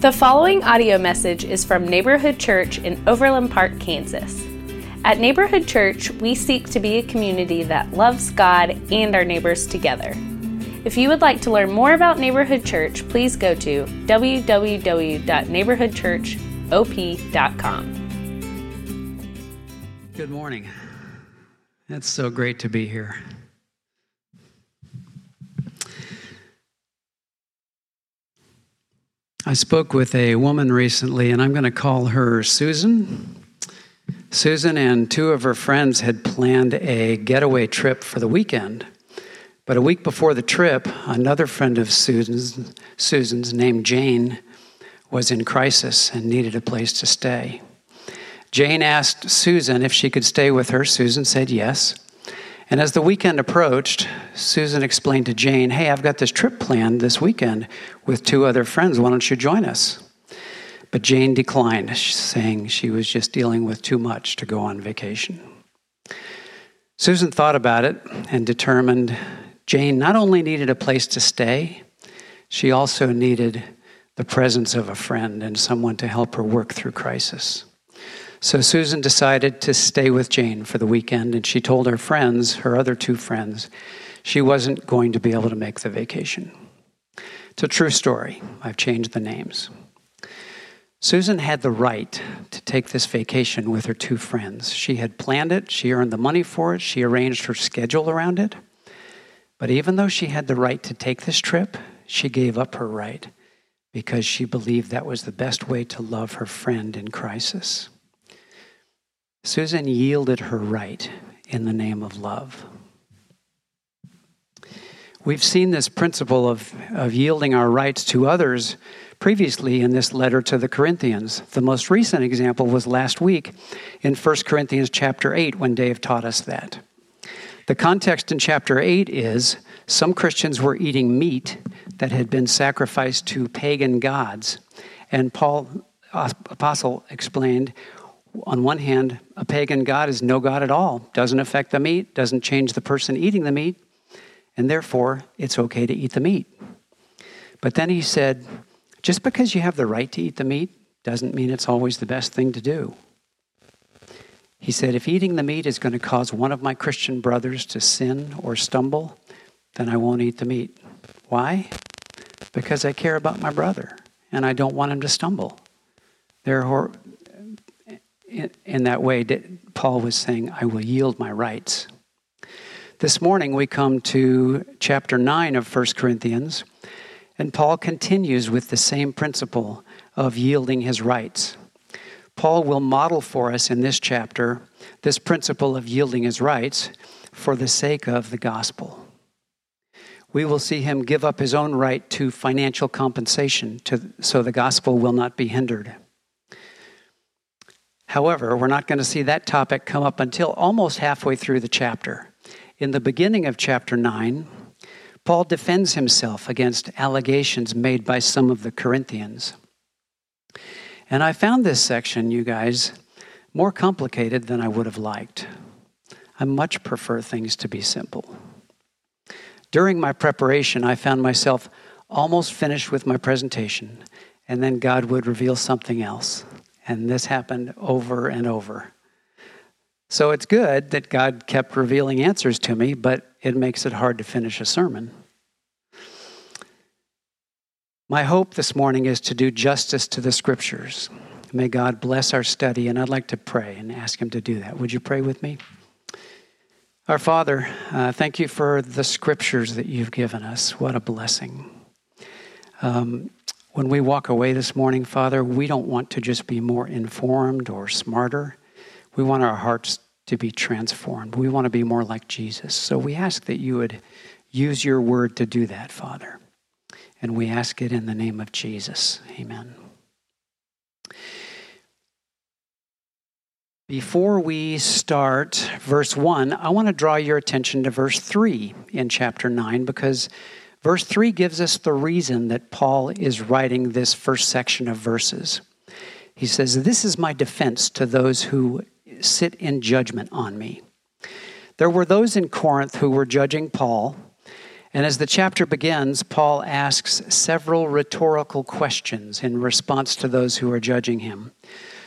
The following audio message is from Neighborhood Church in Overland Park, Kansas. At Neighborhood Church, we seek to be a community that loves God and our neighbors together. If you would like to learn more about Neighborhood Church, please go to www.neighborhoodchurchop.com. Good morning. It's so great to be here. I spoke with a woman recently, and I'm going to call her Susan. Susan and two of her friends had planned a getaway trip for the weekend. But a week before the trip, another friend of Susan's, Susan's named Jane was in crisis and needed a place to stay. Jane asked Susan if she could stay with her. Susan said yes. And as the weekend approached, Susan explained to Jane, Hey, I've got this trip planned this weekend with two other friends. Why don't you join us? But Jane declined, saying she was just dealing with too much to go on vacation. Susan thought about it and determined Jane not only needed a place to stay, she also needed the presence of a friend and someone to help her work through crisis. So Susan decided to stay with Jane for the weekend, and she told her friends, her other two friends, she wasn't going to be able to make the vacation. It's a true story. I've changed the names. Susan had the right to take this vacation with her two friends. She had planned it, she earned the money for it, she arranged her schedule around it. But even though she had the right to take this trip, she gave up her right because she believed that was the best way to love her friend in crisis. Susan yielded her right in the name of love. We've seen this principle of, of yielding our rights to others previously in this letter to the Corinthians. The most recent example was last week in 1 Corinthians chapter 8 when Dave taught us that. The context in chapter 8 is some Christians were eating meat that had been sacrificed to pagan gods. And Paul, uh, apostle, explained on one hand, a pagan god is no god at all, doesn't affect the meat, doesn't change the person eating the meat, and therefore it's okay to eat the meat. But then he said, just because you have the right to eat the meat doesn't mean it's always the best thing to do. He said, if eating the meat is going to cause one of my Christian brothers to sin or stumble, then I won't eat the meat. Why? Because I care about my brother and I don't want him to stumble. Therefore, in that way, that Paul was saying, I will yield my rights. This morning, we come to chapter 9 of 1 Corinthians, and Paul continues with the same principle of yielding his rights. Paul will model for us in this chapter this principle of yielding his rights for the sake of the gospel. We will see him give up his own right to financial compensation to, so the gospel will not be hindered. However, we're not going to see that topic come up until almost halfway through the chapter. In the beginning of chapter 9, Paul defends himself against allegations made by some of the Corinthians. And I found this section, you guys, more complicated than I would have liked. I much prefer things to be simple. During my preparation, I found myself almost finished with my presentation, and then God would reveal something else. And this happened over and over. So it's good that God kept revealing answers to me, but it makes it hard to finish a sermon. My hope this morning is to do justice to the scriptures. May God bless our study, and I'd like to pray and ask Him to do that. Would you pray with me? Our Father, uh, thank you for the scriptures that you've given us. What a blessing. Um, when we walk away this morning, Father, we don't want to just be more informed or smarter. We want our hearts to be transformed. We want to be more like Jesus. So we ask that you would use your word to do that, Father. And we ask it in the name of Jesus. Amen. Before we start verse 1, I want to draw your attention to verse 3 in chapter 9 because Verse 3 gives us the reason that Paul is writing this first section of verses. He says, This is my defense to those who sit in judgment on me. There were those in Corinth who were judging Paul, And as the chapter begins, Paul asks several rhetorical questions in response to those who are judging him.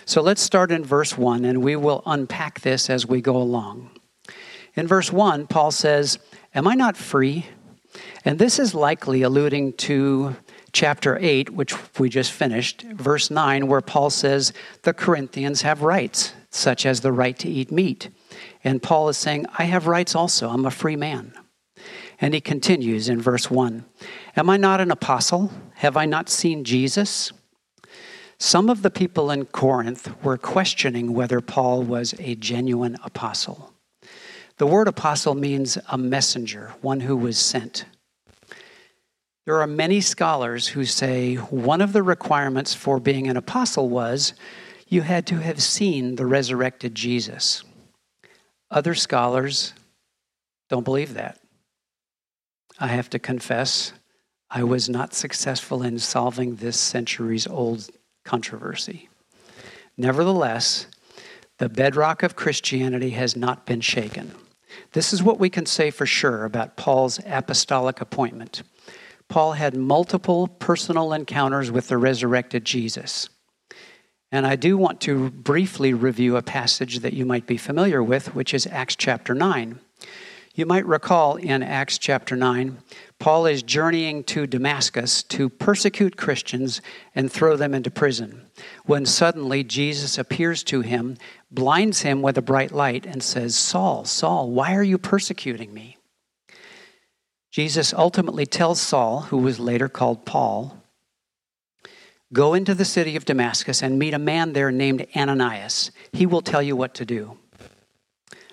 So let's start in verse 1 and we will unpack this as we go along. In verse 1, Paul says, Am I not free? And this is likely alluding to chapter 8, which we just finished, verse 9, where Paul says the Corinthians have rights, such as the right to eat meat. And Paul is saying, I have rights also. I'm a free man. And he continues in verse 1 Am I not an apostle? Have I not seen Jesus? Some of the people in Corinth were questioning whether Paul was a genuine apostle. The word apostle means a messenger, one who was sent. There are many scholars who say one of the requirements for being an apostle was you had to have seen the resurrected Jesus. Other scholars don't believe that. I have to confess, I was not successful in solving this centuries old controversy. Nevertheless, the bedrock of Christianity has not been shaken. This is what we can say for sure about Paul's apostolic appointment. Paul had multiple personal encounters with the resurrected Jesus. And I do want to briefly review a passage that you might be familiar with, which is Acts chapter 9. You might recall in Acts chapter 9, Paul is journeying to Damascus to persecute Christians and throw them into prison. When suddenly Jesus appears to him, blinds him with a bright light, and says, Saul, Saul, why are you persecuting me? Jesus ultimately tells Saul, who was later called Paul, Go into the city of Damascus and meet a man there named Ananias. He will tell you what to do.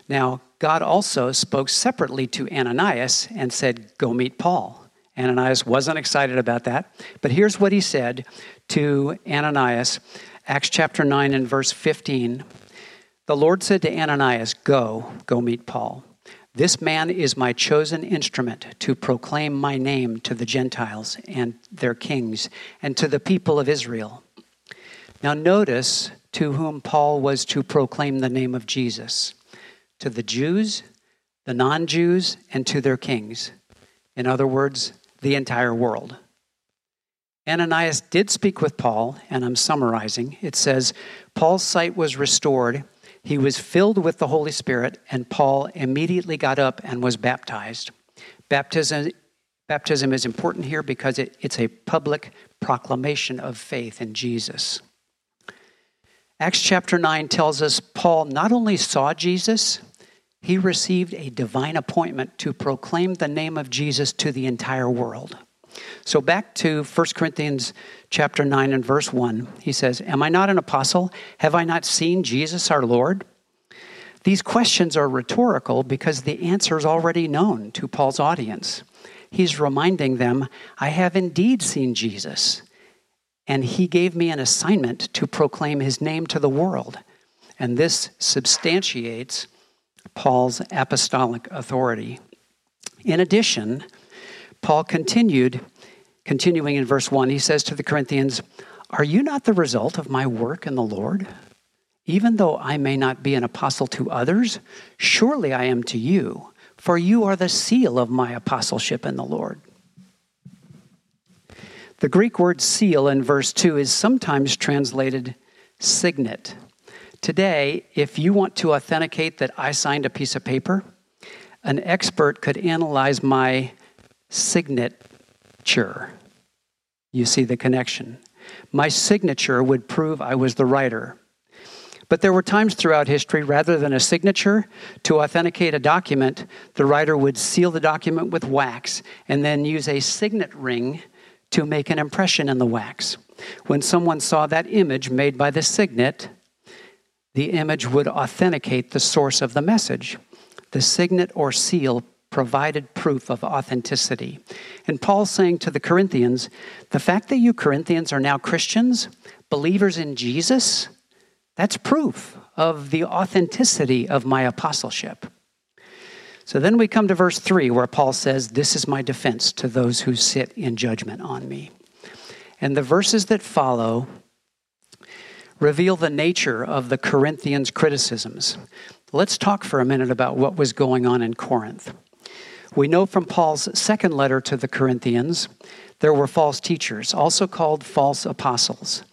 Now, God also spoke separately to Ananias and said, Go meet Paul. Ananias wasn't excited about that, but here's what he said to Ananias Acts chapter 9 and verse 15. The Lord said to Ananias, Go, go meet Paul. This man is my chosen instrument to proclaim my name to the Gentiles and their kings and to the people of Israel. Now, notice to whom Paul was to proclaim the name of Jesus to the Jews, the non Jews, and to their kings. In other words, the entire world. Ananias did speak with Paul, and I'm summarizing. It says, Paul's sight was restored he was filled with the Holy Spirit, and Paul immediately got up and was baptized. Baptism, baptism is important here because it, it's a public proclamation of faith in Jesus. Acts chapter 9 tells us Paul not only saw Jesus, he received a divine appointment to proclaim the name of Jesus to the entire world. So back to 1 Corinthians chapter 9 and verse 1. He says, "Am I not an apostle? Have I not seen Jesus our Lord?" These questions are rhetorical because the answer is already known to Paul's audience. He's reminding them, I have indeed seen Jesus, and he gave me an assignment to proclaim his name to the world. And this substantiates Paul's apostolic authority. In addition, Paul continued, continuing in verse 1, he says to the Corinthians, Are you not the result of my work in the Lord? Even though I may not be an apostle to others, surely I am to you, for you are the seal of my apostleship in the Lord. The Greek word seal in verse 2 is sometimes translated signet. Today, if you want to authenticate that I signed a piece of paper, an expert could analyze my signature. You see the connection. My signature would prove I was the writer. But there were times throughout history, rather than a signature, to authenticate a document, the writer would seal the document with wax and then use a signet ring to make an impression in the wax. When someone saw that image made by the signet, the image would authenticate the source of the message. The signet or seal provided proof of authenticity. And Paul's saying to the Corinthians, the fact that you Corinthians are now Christians, believers in Jesus, that's proof of the authenticity of my apostleship. So then we come to verse 3, where Paul says, This is my defense to those who sit in judgment on me. And the verses that follow reveal the nature of the Corinthians' criticisms. Let's talk for a minute about what was going on in Corinth. We know from Paul's second letter to the Corinthians, there were false teachers, also called false apostles.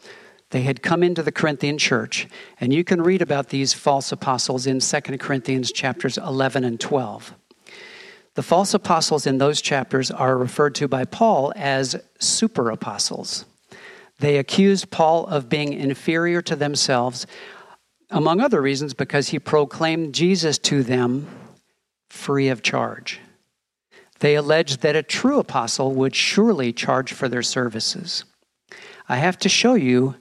They had come into the Corinthian church, and you can read about these false apostles in 2 Corinthians chapters 11 and 12. The false apostles in those chapters are referred to by Paul as super apostles. They accused Paul of being inferior to themselves, among other reasons, because he proclaimed Jesus to them free of charge. They alleged that a true apostle would surely charge for their services. I have to show you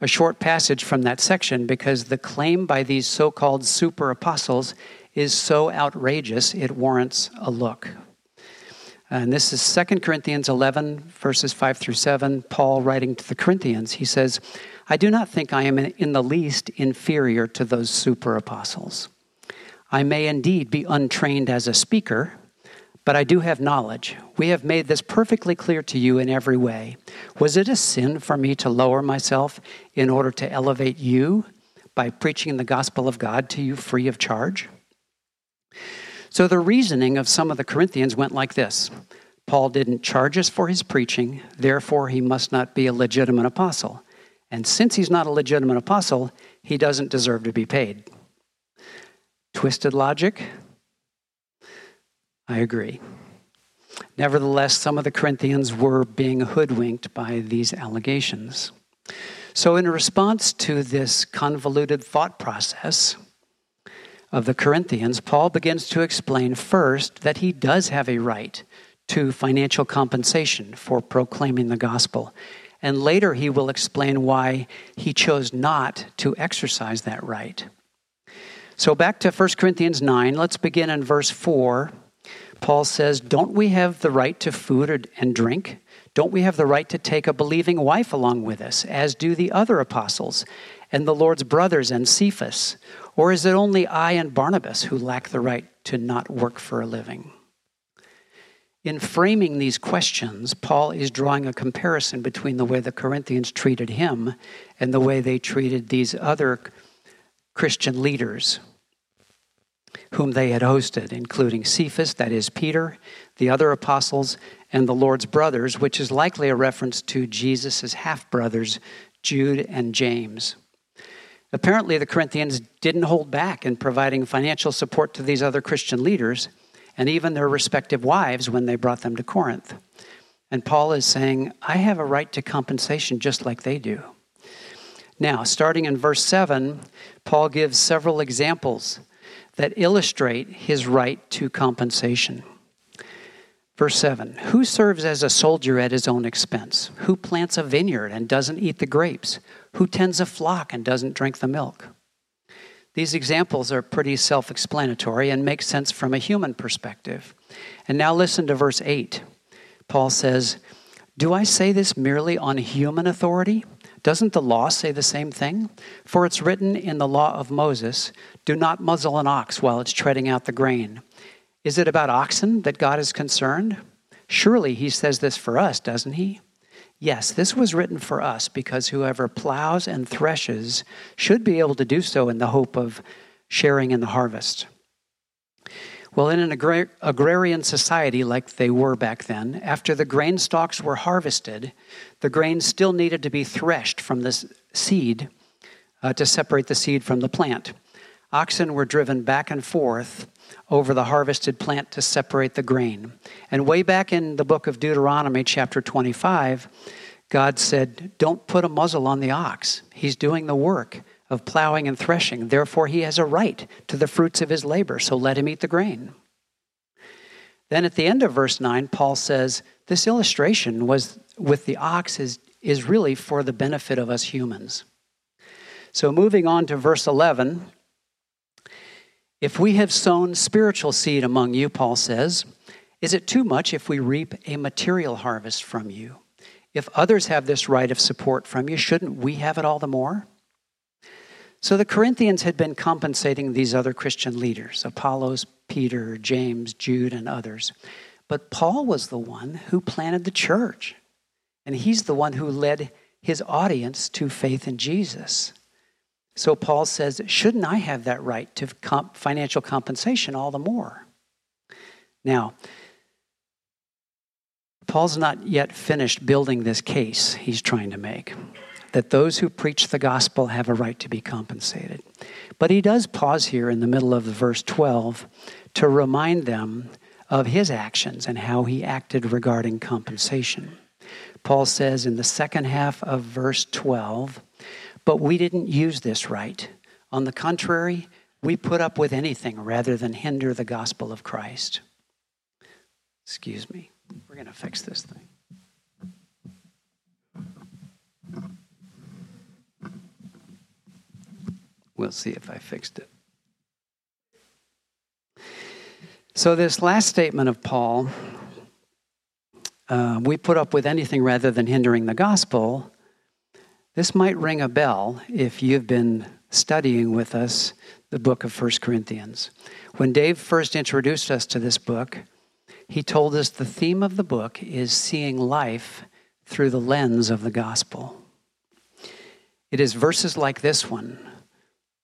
a short passage from that section because the claim by these so called super apostles is so outrageous it warrants a look. And this is 2 Corinthians 11, verses 5 through 7. Paul writing to the Corinthians, he says, I do not think I am in the least inferior to those super apostles. I may indeed be untrained as a speaker, but I do have knowledge. We have made this perfectly clear to you in every way. Was it a sin for me to lower myself in order to elevate you by preaching the gospel of God to you free of charge? So the reasoning of some of the Corinthians went like this Paul didn't charge us for his preaching, therefore he must not be a legitimate apostle. And since he's not a legitimate apostle, he doesn't deserve to be paid. Twisted logic? I agree. Nevertheless, some of the Corinthians were being hoodwinked by these allegations. So, in response to this convoluted thought process, of the Corinthians, Paul begins to explain first that he does have a right to financial compensation for proclaiming the gospel. And later he will explain why he chose not to exercise that right. So back to 1 Corinthians 9, let's begin in verse 4. Paul says, Don't we have the right to food and drink? Don't we have the right to take a believing wife along with us, as do the other apostles and the Lord's brothers and Cephas? Or is it only I and Barnabas who lack the right to not work for a living? In framing these questions, Paul is drawing a comparison between the way the Corinthians treated him and the way they treated these other Christian leaders whom they had hosted, including Cephas, that is Peter, the other apostles, and the Lord's brothers, which is likely a reference to Jesus' half brothers, Jude and James. Apparently, the Corinthians didn't hold back in providing financial support to these other Christian leaders and even their respective wives when they brought them to Corinth. And Paul is saying, I have a right to compensation just like they do. Now, starting in verse 7, Paul gives several examples that illustrate his right to compensation. Verse 7 Who serves as a soldier at his own expense? Who plants a vineyard and doesn't eat the grapes? Who tends a flock and doesn't drink the milk? These examples are pretty self explanatory and make sense from a human perspective. And now listen to verse 8. Paul says, Do I say this merely on human authority? Doesn't the law say the same thing? For it's written in the law of Moses, Do not muzzle an ox while it's treading out the grain. Is it about oxen that God is concerned? Surely he says this for us, doesn't he? Yes, this was written for us because whoever plows and threshes should be able to do so in the hope of sharing in the harvest. Well, in an agrar- agrarian society like they were back then, after the grain stalks were harvested, the grain still needed to be threshed from the seed uh, to separate the seed from the plant. Oxen were driven back and forth over the harvested plant to separate the grain. And way back in the book of Deuteronomy, chapter 25, God said, Don't put a muzzle on the ox. He's doing the work of plowing and threshing. Therefore, he has a right to the fruits of his labor, so let him eat the grain. Then at the end of verse 9, Paul says, This illustration was with the ox is, is really for the benefit of us humans. So moving on to verse 11, if we have sown spiritual seed among you, Paul says, is it too much if we reap a material harvest from you? If others have this right of support from you, shouldn't we have it all the more? So the Corinthians had been compensating these other Christian leaders Apollos, Peter, James, Jude, and others. But Paul was the one who planted the church, and he's the one who led his audience to faith in Jesus. So Paul says, shouldn't I have that right to comp- financial compensation all the more? Now, Paul's not yet finished building this case he's trying to make that those who preach the gospel have a right to be compensated. But he does pause here in the middle of verse 12 to remind them of his actions and how he acted regarding compensation. Paul says in the second half of verse 12, But we didn't use this right. On the contrary, we put up with anything rather than hinder the gospel of Christ. Excuse me. We're going to fix this thing. We'll see if I fixed it. So, this last statement of Paul, uh, we put up with anything rather than hindering the gospel, this might ring a bell if you've been studying with us the book of 1 Corinthians. When Dave first introduced us to this book, he told us the theme of the book is seeing life through the lens of the gospel. It is verses like this one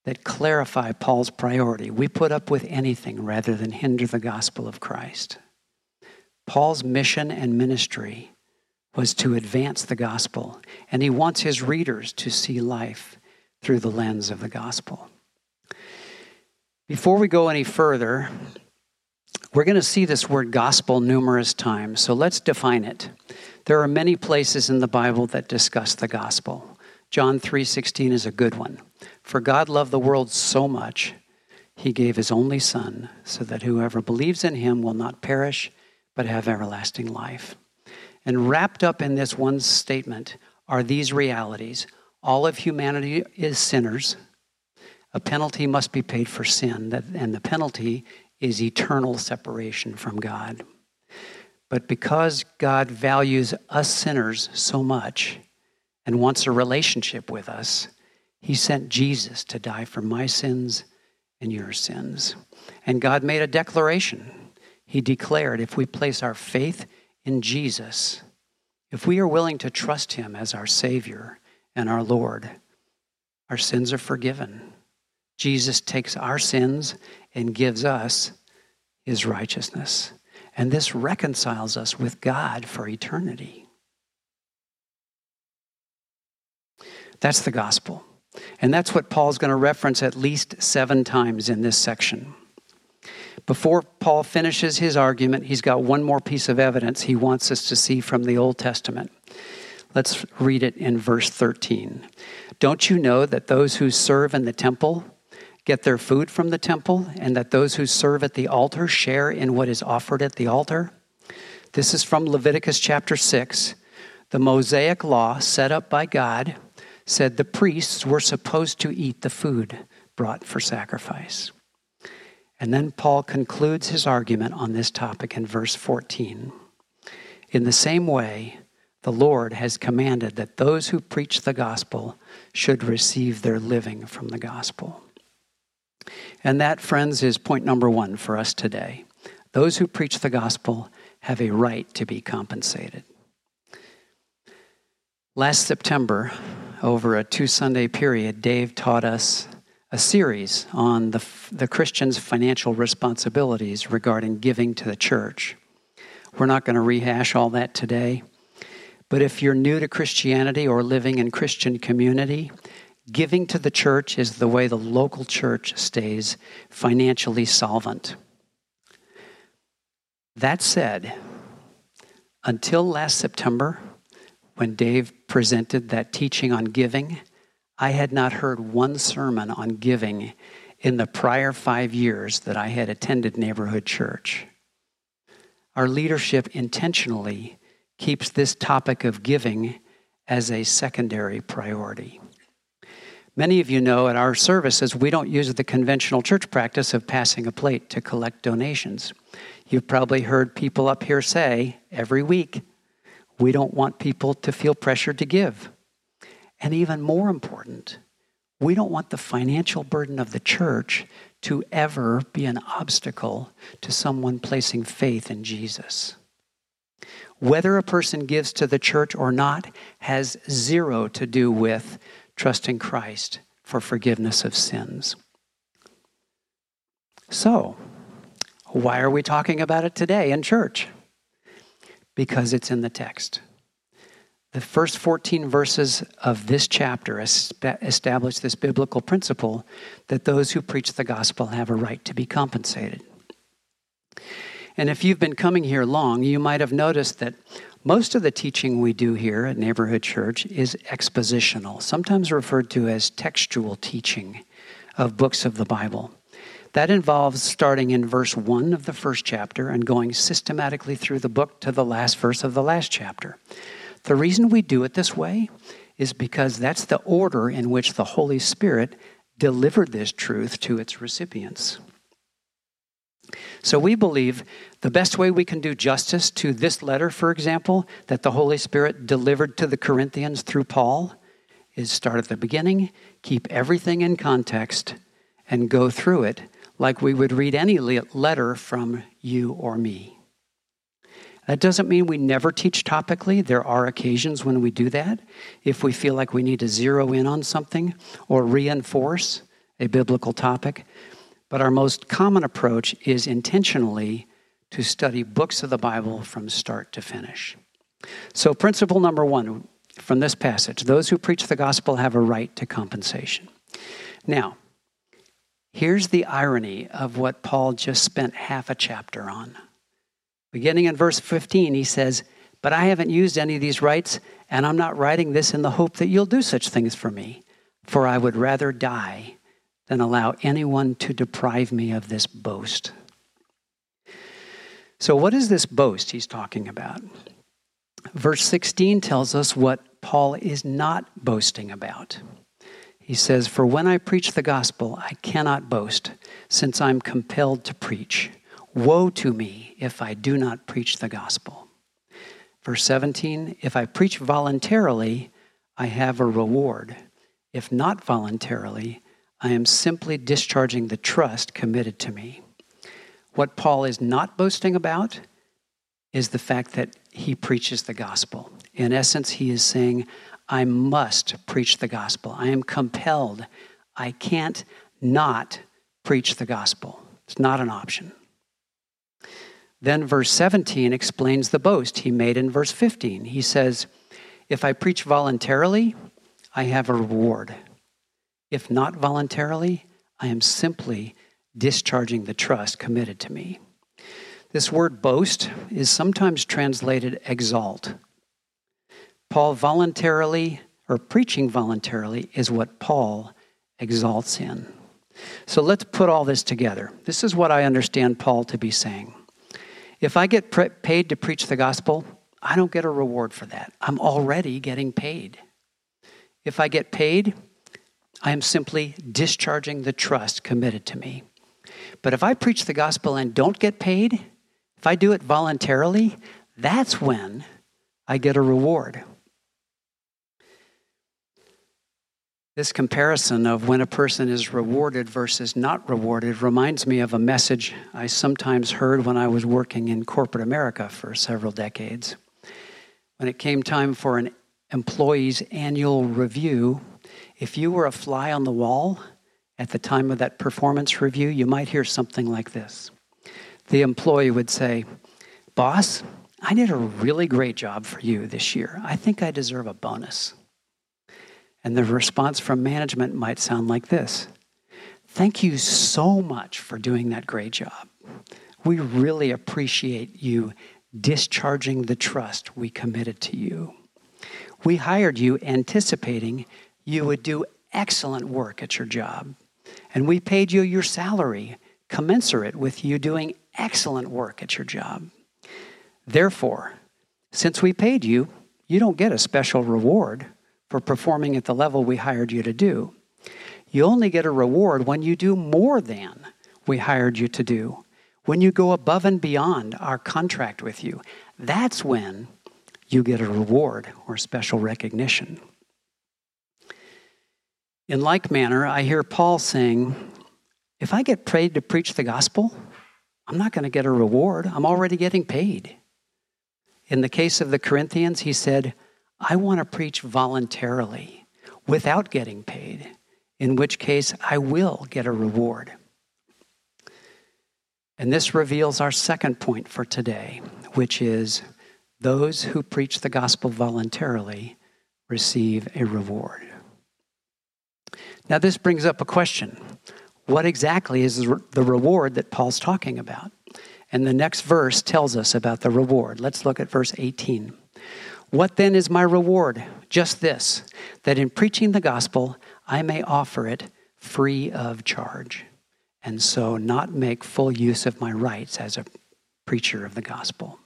that clarify Paul's priority. We put up with anything rather than hinder the gospel of Christ. Paul's mission and ministry was to advance the gospel, and he wants his readers to see life through the lens of the gospel. Before we go any further, we're going to see this word gospel numerous times, so let's define it. There are many places in the Bible that discuss the gospel. John 3:16 is a good one. For God loved the world so much, he gave his only son so that whoever believes in him will not perish but have everlasting life. And wrapped up in this one statement are these realities. All of humanity is sinners. A penalty must be paid for sin, and the penalty is eternal separation from God. But because God values us sinners so much and wants a relationship with us, He sent Jesus to die for my sins and your sins. And God made a declaration. He declared if we place our faith in Jesus, if we are willing to trust Him as our Savior and our Lord, our sins are forgiven. Jesus takes our sins and gives us his righteousness. And this reconciles us with God for eternity. That's the gospel. And that's what Paul's going to reference at least seven times in this section. Before Paul finishes his argument, he's got one more piece of evidence he wants us to see from the Old Testament. Let's read it in verse 13. Don't you know that those who serve in the temple get their food from the temple, and that those who serve at the altar share in what is offered at the altar. This is from Leviticus chapter 6. The Mosaic law set up by God said the priests were supposed to eat the food brought for sacrifice. And then Paul concludes his argument on this topic in verse 14. In the same way, the Lord has commanded that those who preach the gospel should receive their living from the gospel. And that, friends, is point number one for us today. Those who preach the gospel have a right to be compensated. Last September, over a two Sunday period, Dave taught us a series on the, the Christian's financial responsibilities regarding giving to the church. We're not going to rehash all that today, but if you're new to Christianity or living in Christian community, Giving to the church is the way the local church stays financially solvent. That said, until last September, when Dave presented that teaching on giving, I had not heard one sermon on giving in the prior five years that I had attended neighborhood church. Our leadership intentionally keeps this topic of giving as a secondary priority. Many of you know at our services, we don't use the conventional church practice of passing a plate to collect donations. You've probably heard people up here say every week, we don't want people to feel pressured to give. And even more important, we don't want the financial burden of the church to ever be an obstacle to someone placing faith in Jesus. Whether a person gives to the church or not has zero to do with trusting Christ for forgiveness of sins. So, Why are we talking about it today in church? Because it's in the text. The first 14 verses of this chapter establish this biblical principle that those who preach the gospel have a right to be compensated. And if you've been coming here long, you might have noticed that most of the teaching we do here at Neighborhood Church is expositional, sometimes referred to as textual teaching of books of the Bible. That involves starting in verse 1 of the first chapter and going systematically through the book to the last verse of the last chapter. The reason we do it this way is because that's the order in which the Holy Spirit delivered this truth to its recipients. So we believe the best way we can do justice to this letter, for example, that the Holy Spirit delivered to the Corinthians through Paul, is start at the beginning, keep everything in context, and go through it like we would read any letter from you or me. That doesn't mean we never teach topically. There are occasions when we do that. If we feel like we need to zero in on something or reinforce a biblical topic. But our most common approach is intentionally to study books of the Bible from start to finish. So, principle number one from this passage those who preach the gospel have a right to compensation. Now, here's the irony of what Paul just spent half a chapter on. Beginning in verse 15, he says, But I haven't used any of these rights, and I'm not writing this in the hope that you'll do such things for me, for I would rather die than allow anyone to deprive me of this boast. So, what is this boast he's talking about? Verse 16 tells us what Paul is not boasting about. He says, For when I preach the gospel, I cannot boast, since I'm compelled to preach. Woe to me if I do not preach the gospel. Verse 17 If I preach voluntarily, I have a reward. If not voluntarily, I am simply discharging the trust committed to me. What Paul is not boasting about is the fact that he preaches the gospel. In essence, he is saying, I must preach the gospel. I am compelled. I can't not preach the gospel. It's not an option. Then verse 17 explains the boast he made in verse 15. He says, If I preach voluntarily, I have a reward. If not voluntarily, I am simply discharging the trust committed to me. This word boast is sometimes translated exalt. Paul voluntarily, or preaching voluntarily, is what Paul exalts in. So let's put all this together. This is what I understand Paul to be saying. If I get pre- paid to preach the gospel, I don't get a reward for that. I'm already getting paid. If I get paid, I am simply discharging the trust committed to me. But if I preach the gospel and don't get paid, if I do it voluntarily, that's when I get a reward. This comparison of when a person is rewarded versus not rewarded reminds me of a message I sometimes heard when I was working in corporate America for several decades. When it came time for an employee's annual review, if you were a fly on the wall at the time of that performance review, you might hear something like this. The employee would say, Boss, I did a really great job for you this year. I think I deserve a bonus. And the response from management might sound like this Thank you so much for doing that great job. We really appreciate you discharging the trust we committed to you. We hired you anticipating you would do excellent work at your job, and we paid you your salary commensurate with you doing excellent work at your job. Therefore, since we paid you, you don't get a special reward for performing at the level we hired you to do. You only get a reward when you do more than we hired you to do. When you go above and beyond our contract with you, that's when you get a reward or special recognition. In like manner, I hear Paul saying, if I get paid to preach the gospel, I'm not going to get a reward. I'm already getting paid. In the case of the Corinthians, he said, I want to preach voluntarily without getting paid, in which case I will get a reward. And this reveals our second point for today, which is those who preach the gospel voluntarily receive a reward. Now, this brings up a question What exactly is the reward that Paul's talking about? And the next verse tells us about the reward. Let's look at verse 18. What then is my reward? Just this, that in preaching the gospel, I may offer it free of charge, and so not make full use of my rights as a preacher of the gospel.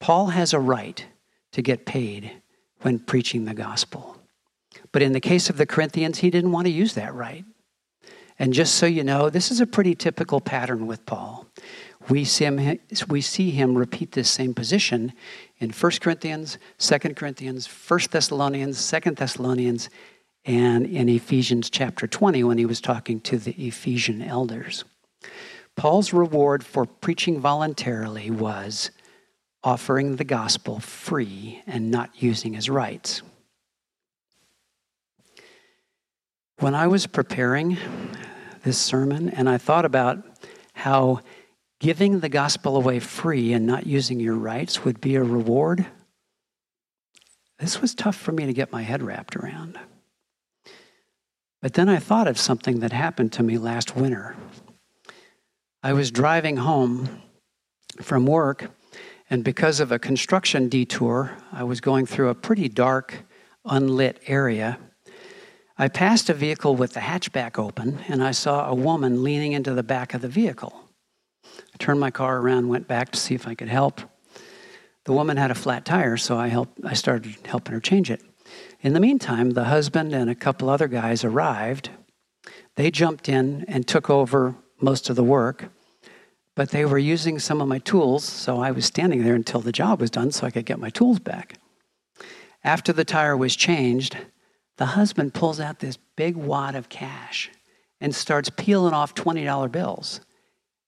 Paul has a right to get paid when preaching the gospel. But in the case of the Corinthians, he didn't want to use that right. And just so you know, this is a pretty typical pattern with Paul. We see him, we see him repeat this same position in 1 Corinthians, 2 Corinthians, 1 Thessalonians, 2 Thessalonians, and in Ephesians chapter 20 when he was talking to the Ephesian elders. Paul's reward for preaching voluntarily was offering the gospel free and not using his rights. When I was preparing this sermon and I thought about how giving the gospel away free and not using your rights would be a reward, this was tough for me to get my head wrapped around. But then I thought of something that happened to me last winter. I was driving home from work and because of a construction detour, I was going through a pretty dark, unlit area. I passed a vehicle with the hatchback open, and I saw a woman leaning into the back of the vehicle. I turned my car around, went back to see if I could help. The woman had a flat tire, so I helped I started helping her change it. In the meantime, the husband and a couple other guys arrived. They jumped in and took over most of the work but they were using some of my tools, so I was standing there until the job was done so I could get my tools back. After the tire was changed, the husband pulls out this big wad of cash and starts peeling off $20 bills.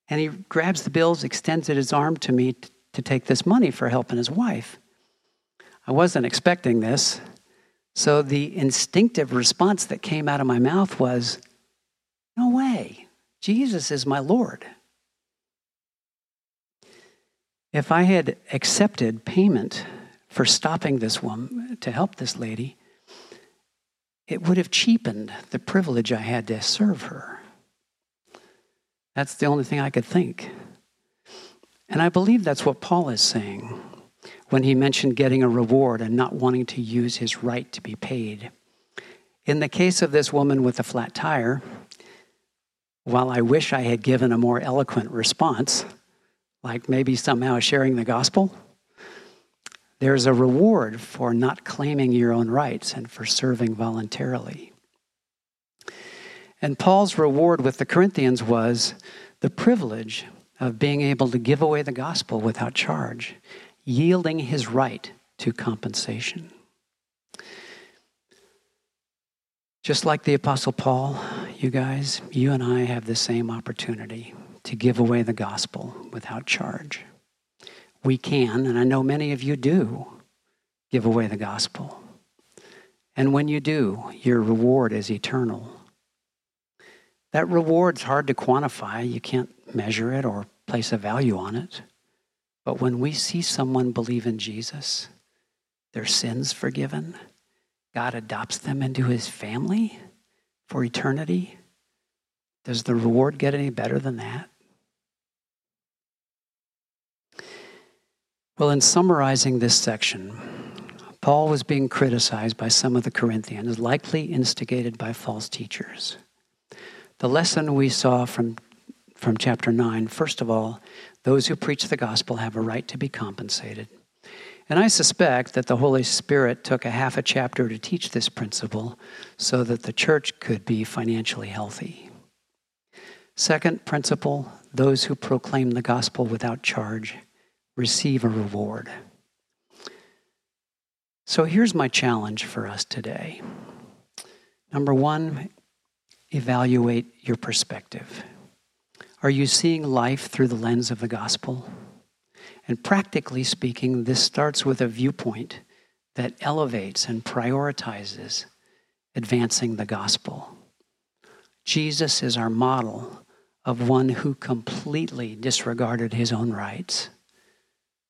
And he grabs the bills, extends his arm to me t- to take this money for helping his wife. I wasn't expecting this, so the instinctive response that came out of my mouth was, No way, Jesus is my Lord. If I had accepted payment for stopping this woman to help this lady, it would have cheapened the privilege I had to serve her. That's the only thing I could think. And I believe that's what Paul is saying when he mentioned getting a reward and not wanting to use his right to be paid. In the case of this woman with a flat tire, while I wish I had given a more eloquent response, like maybe somehow sharing the gospel, there's a reward for not claiming your own rights and for serving voluntarily. And Paul's reward with the Corinthians was the privilege of being able to give away the gospel without charge, yielding his right to compensation. Just like the Apostle Paul, you guys, you and I have the same opportunity to give away the gospel without charge. We can, and I know many of you do, give away the gospel. And when you do, your reward is eternal. That reward's hard to quantify. You can't measure it or place a value on it. But when we see someone believe in Jesus, their sins forgiven, God adopts them into his family for eternity, does the reward get any better than that? Well, in summarizing this section, Paul was being criticized by some of the Corinthians, likely instigated by false teachers. The lesson we saw from, from chapter 9 first of all, those who preach the gospel have a right to be compensated. And I suspect that the Holy Spirit took a half a chapter to teach this principle so that the church could be financially healthy. Second principle those who proclaim the gospel without charge receive a reward. So here's my challenge for us today. Number one, evaluate your perspective. Are you seeing life through the lens of the gospel? And practically speaking, this starts with a viewpoint that elevates and prioritizes advancing the gospel. Jesus is our model of one who completely disregarded his own rights,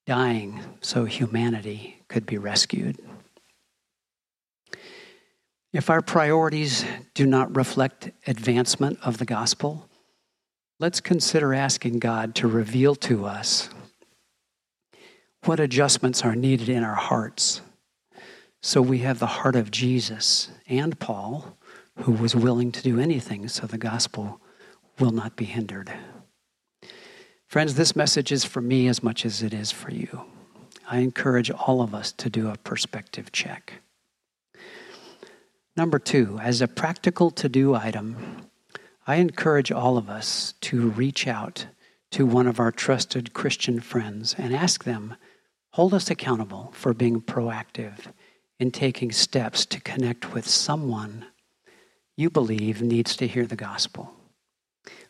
dying so humanity could be rescued. If our priorities do not reflect advancement of the gospel, let's consider asking God to reveal to us what adjustments are needed in our hearts so we have the heart of Jesus and Paul, who was willing to do anything so the gospel will not be hindered. Friends, this message is for me as much as it is for you. I encourage all of us to do a perspective check. Number two, as a practical to do item, I encourage all of us to reach out to one of our trusted Christian friends and ask them, hold us accountable for being proactive in taking steps to connect with someone you believe needs to hear the gospel.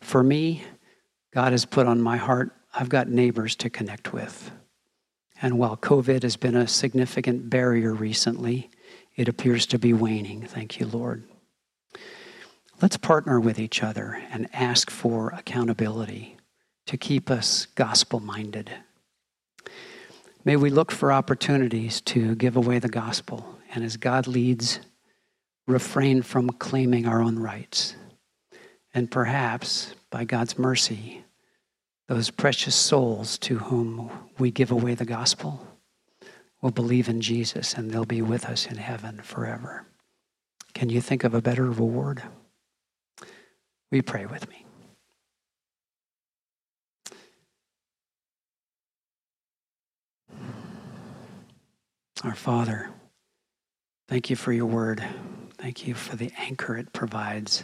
For me, God has put on my heart, I've got neighbors to connect with. And while COVID has been a significant barrier recently, it appears to be waning. Thank you, Lord. Let's partner with each other and ask for accountability to keep us gospel minded. May we look for opportunities to give away the gospel, and as God leads, refrain from claiming our own rights. And perhaps, by God's mercy, those precious souls to whom we give away the gospel will believe in Jesus and they'll be with us in heaven forever. Can you think of a better reward? We pray with me? Our Father, thank you for your word. Thank you for the anchor it provides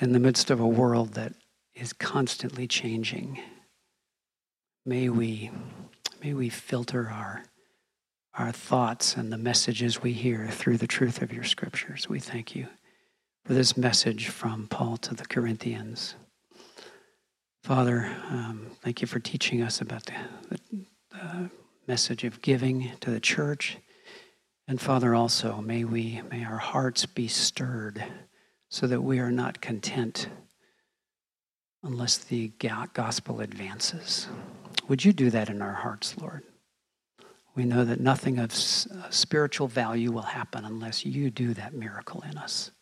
in the midst of a world that is constantly changing. May we, may we filter our, our thoughts and the messages we hear through the truth of your scriptures. We thank you for this message from Paul to the Corinthians. Father, um, thank you for teaching us about the, the, the message of giving to the church. And Father, also, may we, may our hearts be stirred so that we are not content unless the gospel advances. Would you do that in our hearts, Lord? We know that nothing of uh, spiritual value will happen unless you do that miracle in us.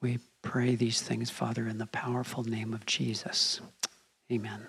We pray these things, Father, in the powerful name of Jesus. Amen.